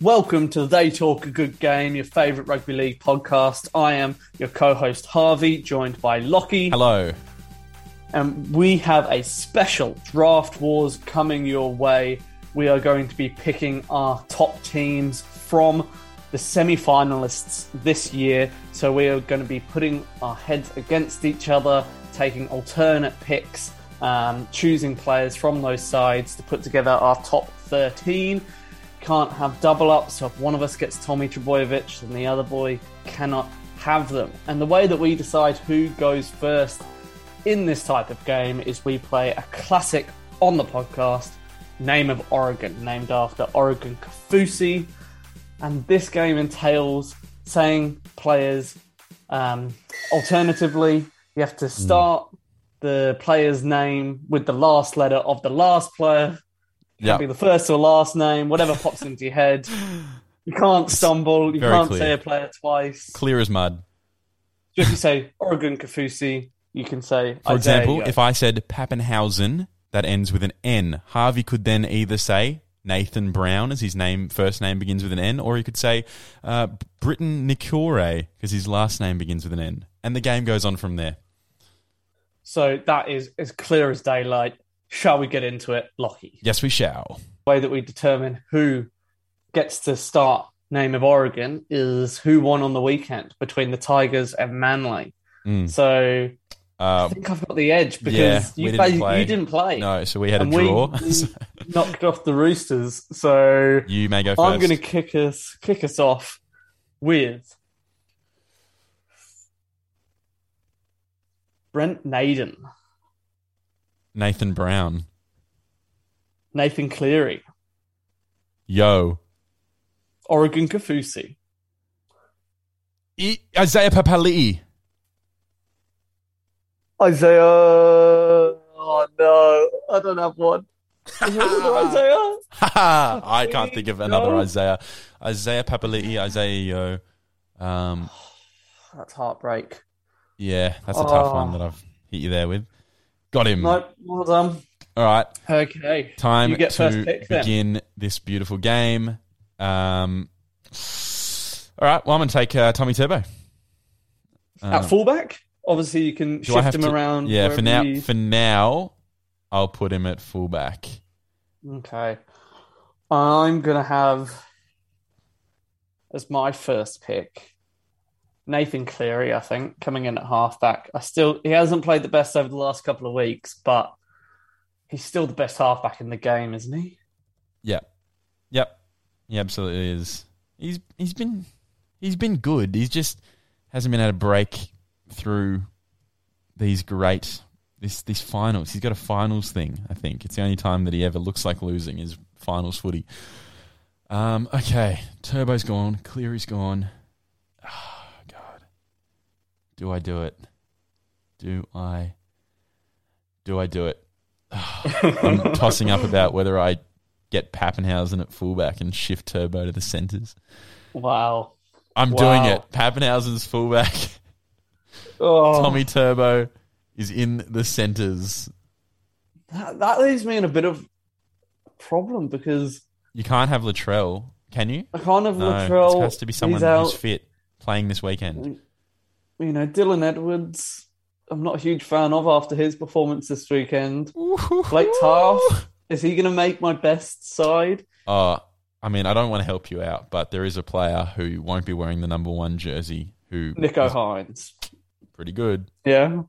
Welcome to They Talk a Good Game, your favourite rugby league podcast. I am your co-host Harvey, joined by Lockie. Hello. And we have a special Draft Wars coming your way. We are going to be picking our top teams from the semi finalists this year. So we are going to be putting our heads against each other, taking alternate picks, um, choosing players from those sides to put together our top 13. Can't have double ups, so if one of us gets Tommy Trbojevic, then the other boy cannot have them. And the way that we decide who goes first in this type of game is we play a classic on the podcast, Name of Oregon, named after Oregon Kaufusi. And this game entails saying players. Um, alternatively, you have to start the player's name with the last letter of the last player. It Yeah. Can be the first or last name, whatever pops into your head. You can't stumble. You Very can't clear. say a player twice. Clear as mud. So if you say Oregon Kaufusi, you can say. For example, if I said Papenhuyzen, that ends with an N. Harvey could then either say Nathan Brown, as his name first name begins with an N, or he could say uh, Britton because his last name begins with an N. And the game goes on from there. So that is as clear as daylight. Shall we get into it, Lockie? Yes, we shall. The way that we determine who gets to start name of Oregon is who won on the weekend between the Tigers and Manly. Mm. So I Uh, think I've got the edge because Yeah, you, didn't played- play. you didn't play. no, so we had a and we, draw. knocked off the Roosters. So you may go 1st I'm going to kick us kick us off with Brent Naden, Nathan Brown. Nathan Cleary, Yeo. Oregon Kaufusi, I- Isaiah Papali'i. Isaiah. Oh no, I don't have one. Is there another Isaiah? I can't think of another No. Isaiah. Isaiah Papali'i, Isaiah Yeo. Um, That's heartbreak. yeah, that's a tough Oh. one that I've hit you there with. Got him. No, well done. All right, Okay, time You get first to pick then. begin this beautiful game. Um, all right, well, I'm going to take uh, Tommy Turbo. At Um, fullback, obviously you can shift him to- around. Yeah, for now, you- for now, I'll put him at fullback. Okay, I'm gonna have as my first pick Nathan Cleary. I think coming in at halfback. I still he hasn't played the best over the last couple of weeks, but he's still the best halfback in the game, isn't he? Yeah. Yep. He absolutely is. He's he's been he's been good. He's just hasn't been able to break through these great this this finals. He's got a finals thing, I think. It's the only time that he ever looks like losing is finals footy. Um, okay. Turbo's gone, Cleary's gone. Do I do it? Do I do I do it? I'm tossing up about whether I get Papenhuyzen at fullback and shift Turbo to the centres. Wow. I'm Wow. doing it. Papenhuyzen's fullback. Oh, Tommy Turbo is in the centres. that, that leaves me in a bit of a problem because You can't have Latrell, can you? I can't have No, Latrell. it has to be someone who's fit playing this weekend. Mm. You know, Dylan Edwards. I'm not a huge fan of after his performance this weekend. Blake Taaffe, is he going to make my best side? Uh, I mean, I don't want to help you out, but there is a player who won't be wearing the number one jersey who Nicho Hynes. pretty good. Yeah,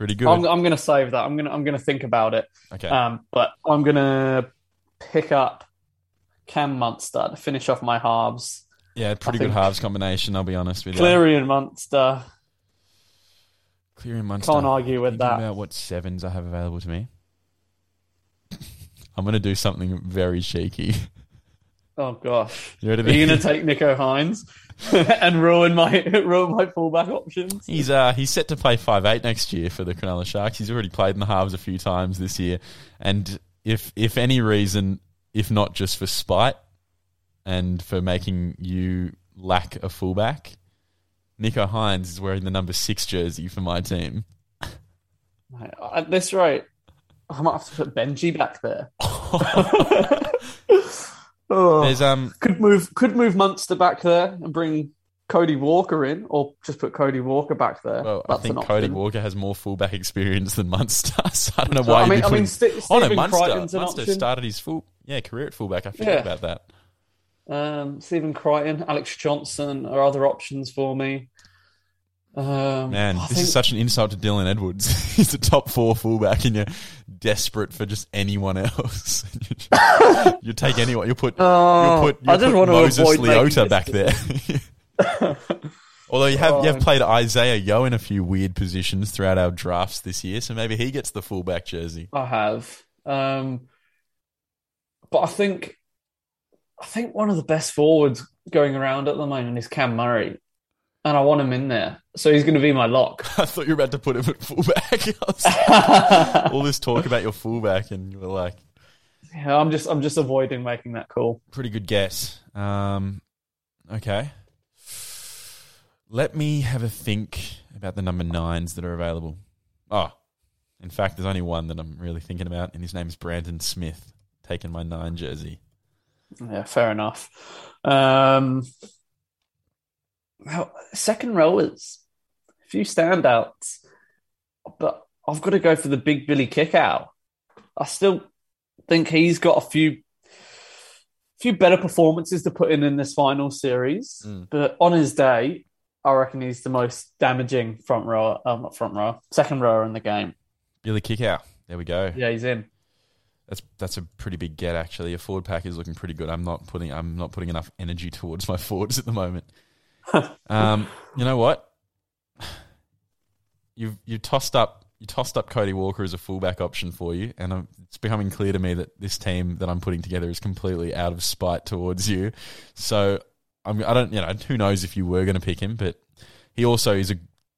Pretty good. I'm, I'm going to save that. I'm going to I'm going to think about it. okay. Um, but I'm going to pick up Cam Munster to finish off my halves. Yeah, pretty I good halves combination, I'll be honest with you. Cleary and Munster. Cleary and Munster. Can't argue with Thinking that. about what sevens I have available to me. I'm going to do something very cheeky. Oh gosh. You ready? Are you going to take Nicho Hynes and ruin my ruin my fullback options? He's uh he's set to play five eight next year for the Cronulla Sharks. He's already played in the halves a few times this year, and if if any reason, if not just for spite and for making you lack a fullback, Nicho Hynes is wearing the number six jersey for my team. Mate, At this rate, I might have to put Benji back there. Oh. There's um Could move could move Munster back there and bring Cody Walker in, or just put Cody Walker back there. well, I think Cody. Walker has more fullback experience than Munster. So I don't know why. I mean, I mean, St- oh no, Munster. Munster started his full yeah career at fullback. I forgot Yeah. about that. Um, Stephen Crichton, Alex Johnson are other options for me. Um, Man, I this think- is such an insult to Dylan Edwards. He's a top four fullback, and you're desperate for just anyone else. you take anyone. You put Oh, you put, you I just put want to avoid Leota back there. Although you have you have Oh. played Isaiah Yeo in a few weird positions throughout our drafts this year, so maybe he gets the fullback jersey. I have. Um, but I think I think one of the best forwards going around at the moment is Cam Murray. And I want him in there. So he's going to be my lock. I thought you were about to put him at fullback. Like, All this talk about your fullback, and you were like, Yeah, I'm just I'm just avoiding making that call. Pretty good guess. Um, okay. Let me have a think about the number nines that are available. Oh, in fact, there's only one that I'm really thinking about, and his name is Brandon Smith, taking my nine jersey. Yeah, fair enough. Um, well, second rowers, a few standouts, but I've got to go for the big Billy Kikau. I still think he's got a few few better performances to put in in this final series, Mm. but on his day, I reckon he's the most damaging front rower, um, not front rower, second rower in the game. Billy Kikau. There we go. Yeah, he's in. That's that's a pretty big get actually. Your forward pack is looking pretty good. I'm not putting I'm not putting enough energy towards my forwards at the moment. um, you know what? You've you tossed up you tossed up Cody Walker as a fullback option for you, and um, it's becoming clear to me that this team that I'm putting together is completely out of spite towards you. So I'm I don't you know who knows if you were going to pick him, but he also is a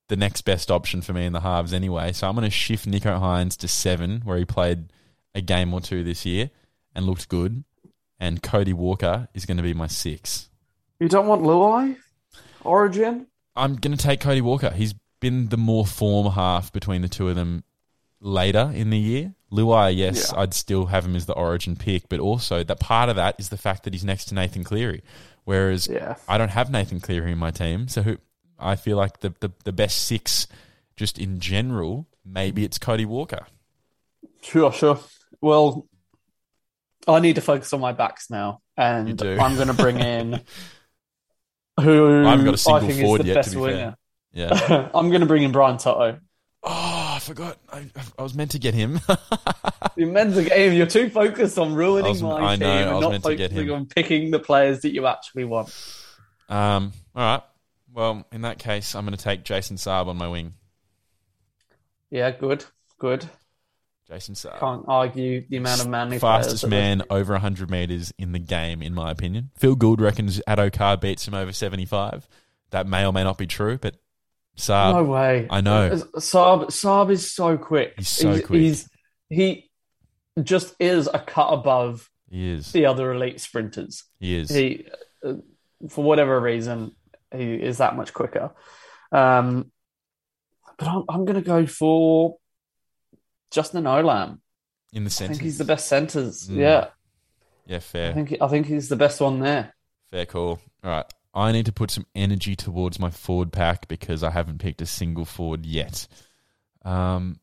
the next best option for me in the halves anyway. So I'm going to shift Nicho Hynes to seven, where he played a game or two this year and looked good. And Cody Walker is going to be my six. You don't want Luai? Origin? I'm going to take Cody Walker. He's been the more form half between the two of them later in the year. Luai, yes, Yeah. I'd still have him as the origin pick, but also that part of that is the fact that he's next to Nathan Cleary. Whereas Yeah. I don't have Nathan Cleary in my team, so who, I feel like the, the, the best six, just in general, maybe it's Cody Walker. Sure, sure. Well, I need to focus on my backs now, and. I'm going to bring in who I haven't got a single I think forward is the yet, best to be winger. Yeah. I'm going to bring in Brian To'o. Oh, I forgot. I, I was meant to get him. You meant the game. You're too focused on ruining was- my I team know, and was not meant to get focusing him. on picking the players that you actually want. um, all right. Well, in that case, I'm going to take Jason Saab on my wing. Yeah, good, good. Jason Saab. Can't argue the amount of manly Fastest man over 100 metres in the game, in my opinion. Phil Gould reckons Addo Carr beats him over 75. That may or may not be true, but Saab, no way. I know. Saab Saab is so quick. He's so quick. He's, he just is a cut above he is. the other elite sprinters. He is. He, uh, for whatever reason, he is that much quicker. Um, but I'm, I'm going to go for Justin Olam. in the I centre. think he's the best centers. Mm. Yeah, Yeah, I fair. think I think he's the best one there. Fair call. All right. I need to put some energy towards my forward pack because I haven't picked a single forward yet. Um,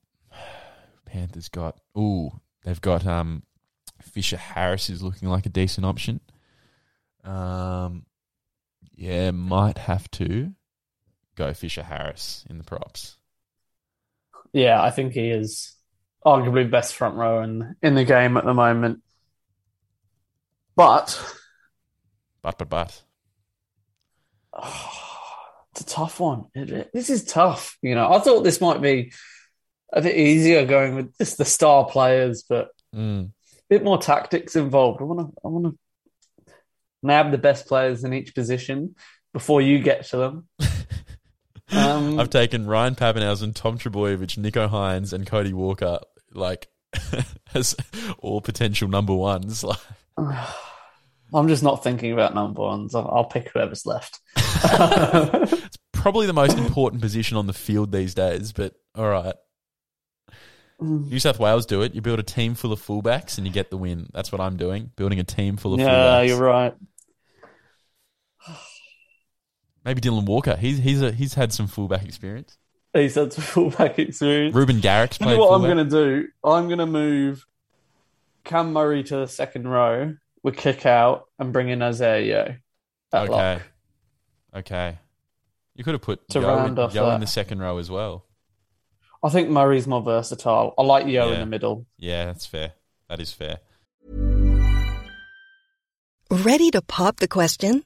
Panthers got ooh, they've got um, Fisher Harris is looking like a decent option. Um, yeah, might have to go Fisher Harris in the props. Yeah, I think he is arguably the best front row in in the game at the moment. But But but but it's a tough one. It- this is tough. You know, I thought this might be a bit easier going with just the star players, but mm, bit more tactics involved. I want to I want to nab the best players in each position before you get to them. Um, I've taken Ryan Papenhuyzen, Tom Trbojevic, Nicho Hynes, and Cody Walker like as all potential number ones. Like, I'm just not thinking about number ones. I'll, I'll pick whoever's left. It's probably the most important position on the field these days, but all right. New South Wales do it. You build a team full of fullbacks and you get the win. That's what I'm doing. Building a team full of yeah, fullbacks. you're right. Maybe Dylan Walker. He's he's a, he's had some fullback experience. He's had some fullback experience. Reuben Garrick's You know what I'm going to do? I'm going to move Cam Murray to the second row with Kikau and bring in Isaiah Yeo Okay. lock. Okay. You could have put To Yeo, round in, off Yeo in the second row as well. I think Murray's more versatile. I like Yeo in the middle. Yeah, that's fair. That is fair. Ready to pop the question?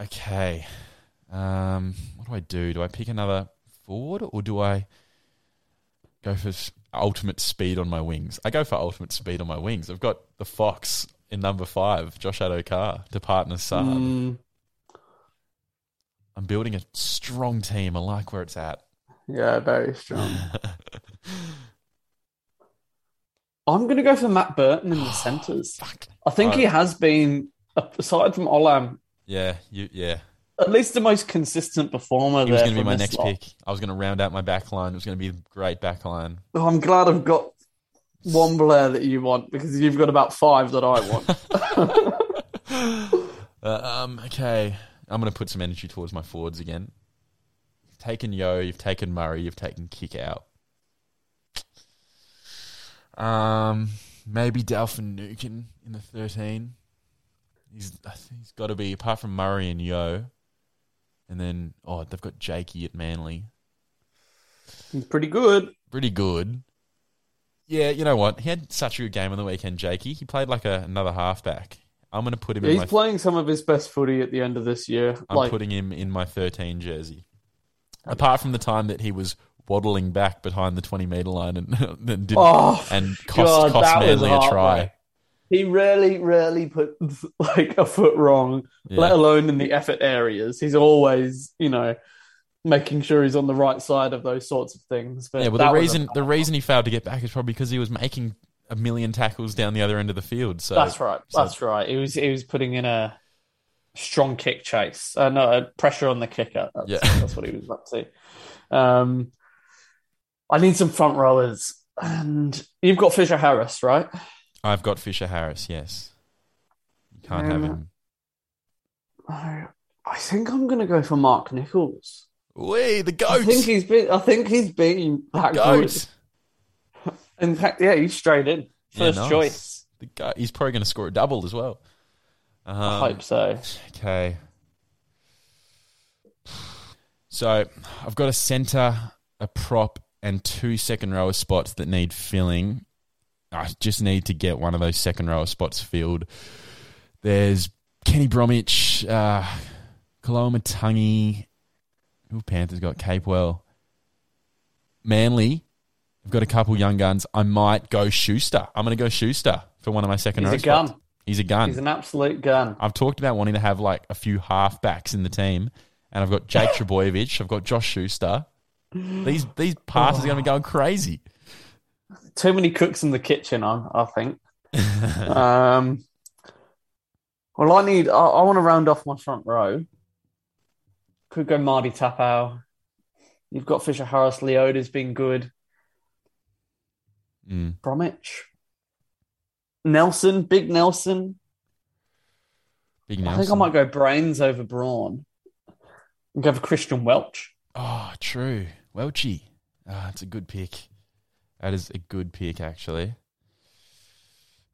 Okay. Um, what do I do? Do I pick another forward or do I go for ultimate speed on my wings? I go for ultimate speed on my wings. I've got the Fox in number five, Josh Addo-Carr, to partner Saab. Mm, I'm building a strong team. I like where it's at. yeah, very strong. I'm going to go for Matt Burton in the centres. I think he has been, aside from Olam, Yeah, you, yeah. at least the most consistent performer He was going to be my next lot. pick. I was going to round out my back line. It was going to be a great back line. Oh, I'm glad I've got one player that you want because you've got about five that I want. Uh, um, okay, I'm going to put some energy towards my forwards again. You've taken Yeo, you've taken Murray, you've taken Kikau. Um, maybe Dale Finucane in the 13. He's he's got to be apart from Murray and Yeo, and then oh they've got Jakey at Manly, He's pretty good. pretty good. Yeah, you know what? He had such a good game on the weekend, Jakey. He played like a, another halfback. I'm going to put him in He's my playing some of his best footy at the end of this year. I'm like, putting him in my 13 jersey. Apart from the time that he was waddling back behind the 20 meter line and and, did, Oh, and cost, God, cost Manly a try. He rarely, rarely puts like a foot wrong, Yeah. let alone in the effort areas. He's always, you know, making sure he's on the right side of those sorts of things. But Yeah, well, the reason the reason he failed to get back is probably because he was making a million tackles down the other end of the field. So that's right. so- That's right. He was he was putting in a strong kick chase. Uh, no, pressure on the kicker. That's, Yeah. that's what he was up to. Um, I need some front rowers, and you've got Fisher Harris, right? I've got Fisher Harris. Yes, you can't have Um, him. I I think I'm going to go for Mark Nicholls. Wee the goat. I think he's been. I think he's been that good. goat, In fact, yeah, he's straight in Yeah, first nice. choice. the goat. He's probably going to score a double as well. Um, I hope so. Okay. So I've got a centre, a prop, and two second rower spots that need filling. I just need to get one of those second rower spots filled. There's Kenny Bromwich, uh, Kaloa Matangi. Who Panthers got? Capewell. Manly. I've got a couple young guns. I might go Schuster. I'm going to go Schuster for one of my second He's row a gun. spots. He's a gun. He's an absolute gun. I've talked about wanting to have like a few halfbacks in the team, and I've got Jake Trbojevic, I've got Josh Schuster. These these passes are going to be going crazy. Too many cooks in the kitchen. I, I think. um, well, I need. I, I want to round off my front row. Could go Marty Taupau. You've got Fisher Harris. Leota's been good. Mm. Bromwich. Nelson, big Nelson. Big I think I might go Brains over Braun. And go for Christian Welch. Oh, true. Welchie. Ah, it's a good pick. That is a good pick, actually.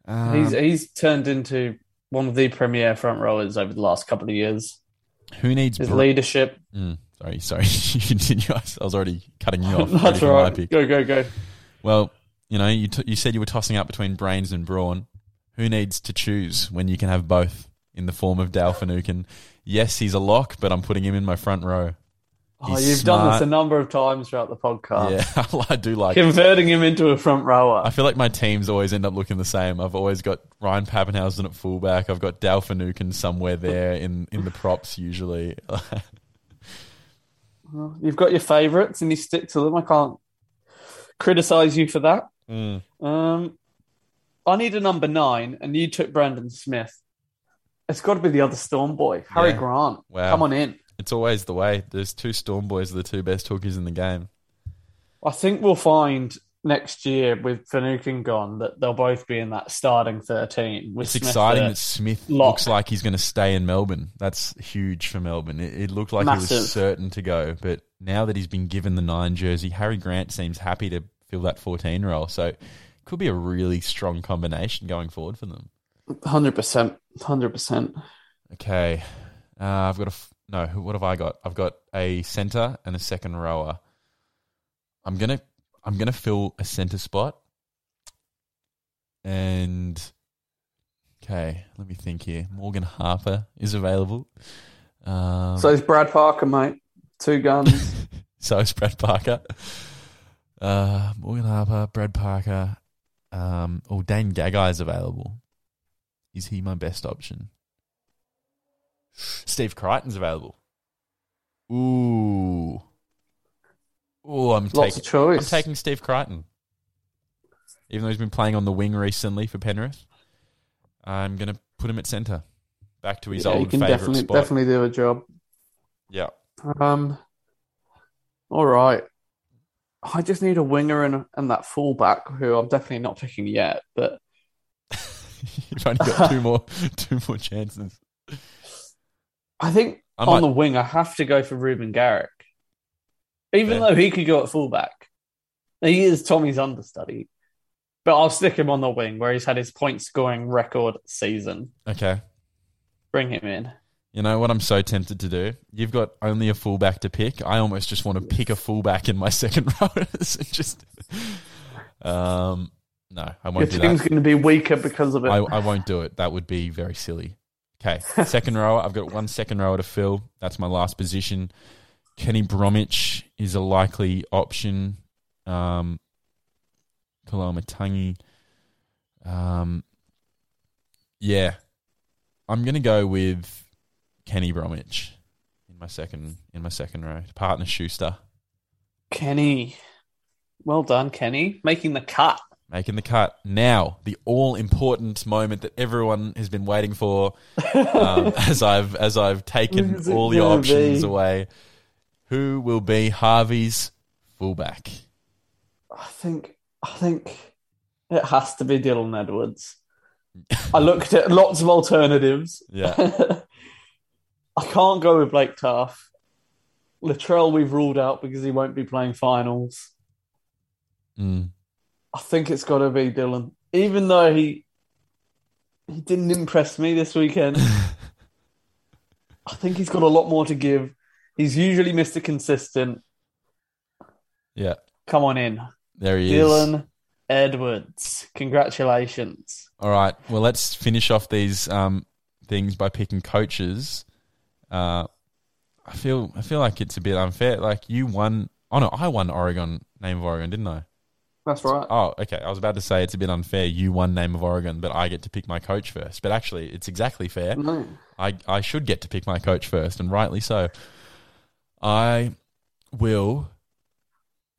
Um, he's he's turned into one of the premier front rowers over the last couple of years. who needs His Bra- leadership. Mm, sorry, sorry. you continue. I was already cutting you off. That's all right. Go go go. Well, you know, you t- you said you were tossing up between Brains and Brawn. Who needs to choose when you can have both in the form of Dale Finucane? Yes, he's a lock, but I'm putting him in my front row. Oh, you've done this a number of times throughout the podcast. Yeah, I do like. Converting him into a front rower. I feel like my teams always end up looking the same. I've always got Ryan Papenhuyzen at fullback. I've got Dale somewhere there in, in the props usually. Well, You've got your favourites and you stick to them. I can't criticise you for that. Mm. Um, I need a number nine, and you took Brandon Smith. It's got to be the other Storm boy, Harry Yeah. Grant. Wow. Come on in. It's always the way. There's two Storm boys, are the two best hookers in the game. I think we'll find next year with Finucane gone that they'll both be in that starting 13. With It's Smith exciting that Smith lock. looks like he's going to stay in Melbourne. That's huge for Melbourne. It, it looked like he was certain to go, but now that he's been given the nine jersey, Harry Grant seems happy to fill that 14 role. So it could be a really strong combination going forward for them. 100%. 100%. Okay, uh, I've got a f- no. What have I got? I've got a center and a second rower. I'm gonna I'm gonna fill a center spot, and okay, let me think here. Morgan Harper is available. Um, So is Brad Parker, mate. Two guns. so is Brad Parker. Uh, Morgan Harper, Brad Parker. Um, oh, Dane Gagai is available. Is he my best option? Steve Crichton's available. Ooh. Ooh, I'm Lots taking. I'm taking Steve Crichton. Even though he's been playing on the wing recently for Penrith, I'm going to put him at centre. Back to his yeah, old can favourite definitely, spot. definitely do a job. Yeah. Um, all right. I just need a winger and, and that fullback who I'm definitely not picking yet, but You've only got two more two more chances. I think I on the wing I have to go for Reuben Garrick. Even Fair. though he could go at fullback. He is Tommy's understudy. But I'll stick him on the wing where he's had his point scoring record season. Okay. Bring him in. You know what I'm so tempted to do? You've got only a fullback to pick. I almost just want to pick a fullback in my second row. Just um no, I won't do team's going to be weaker because of it. I, I won't do it. That would be very silly. Okay. Second row. I've got one second row to fill. That's my last position. Kenny Bromwich is a likely option. Um Kalama Tangi. Um yeah. I'm gonna go with Kenny Bromwich in my second in my second row. Partner Schuster. Kenny. Well done, Kenny. Making the cut. Making the cut now. The all important moment that everyone has been waiting for, um, as I've as I've taken all the options be? away. Who will be Harvey's fullback? I think I think it has to be Dylan Edwards. I looked at lots of alternatives. Yeah. I can't go with Blake Taaffe. Latrell we've ruled out because he won't be playing finals. Mm. I think it's got to be Dylan, even though he he didn't impress me this weekend. I think he's got a lot more to give. He's usually Mr. Consistent. Yeah, Come on in, there he is. Dylan Edwards. Congratulations. All right. Well, let's finish off these um, things by picking coaches. Uh, I feel I feel like it's a bit unfair. Like you won. Oh no, I won Oregon name of Oregon, didn't I? That's right. Oh, okay. I was about to say it's a bit unfair. You won name of Oregon, but I get to pick my coach first. But actually, it's exactly fair. No. I, I should get to pick my coach first, and rightly so. I will.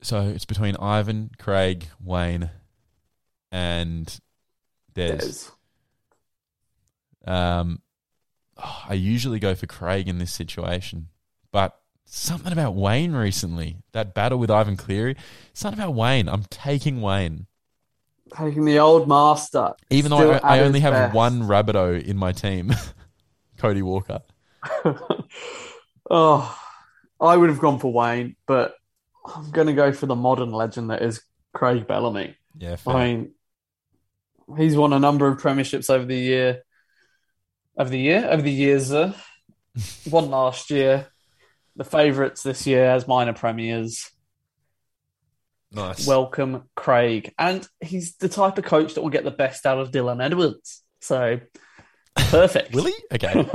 So it's between Ivan, Craig, Wayne, and Des. Des. Um, oh, I usually go for Craig in this situation, but something about Wayne recently, that battle with Ivan Cleary, something about Wayne. I'm taking Wayne. Taking the old master. Even though I, I only have best. one Rabbitoh in my team, Cody Walker. oh, I would have gone for Wayne, but I'm going to go for the modern legend that is Craig Bellamy. Yeah, fair. I mean, he's won a number of premierships over the year, over the year, over the years. Uh, won last year. The favourites this year as minor premiers. nice. Welcome, Craig, and he's the type of coach that will get the best out of Dylan Edwards. So perfect. Will he? Okay.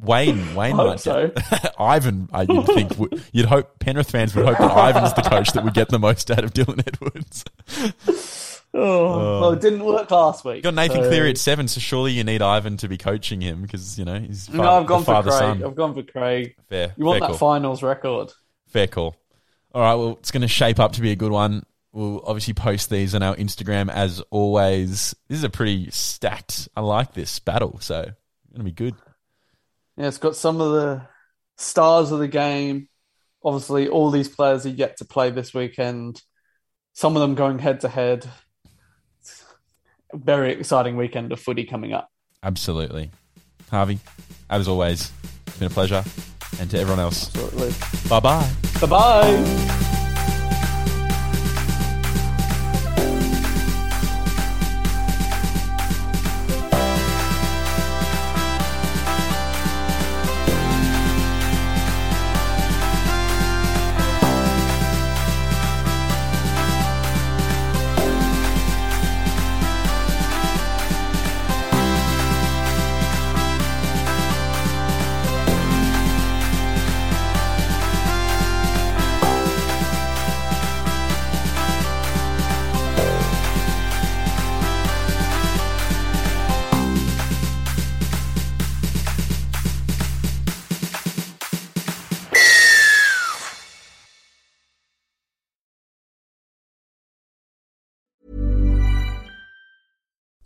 Wayne, Wayne I might so. Ivan, I you'd think would, you'd hope Penrith fans would hope that Ivan's the coach that would get the most out of Dylan Edwards. Oh, uh, well, it didn't work last week. You got Nathan so- Cleary at seven, so surely you need Ivan to be coaching him because you know he's fa- No, I've gone for father Craig. son. I've gone for Craig. Fair, You want fair that call. finals record? Fair call. All right, well, it's going to shape up to be a good one. We'll obviously post these on our Instagram as always. This is a pretty stacked. I like this battle, so it's going to be good. Yeah, it's got some of the stars of the game. Obviously, all these players are yet to play this weekend. Some of them going head to head. Very exciting weekend of footy coming up. Absolutely, Harvey. As always, it's been a pleasure, and to everyone else, bye bye. Bye bye.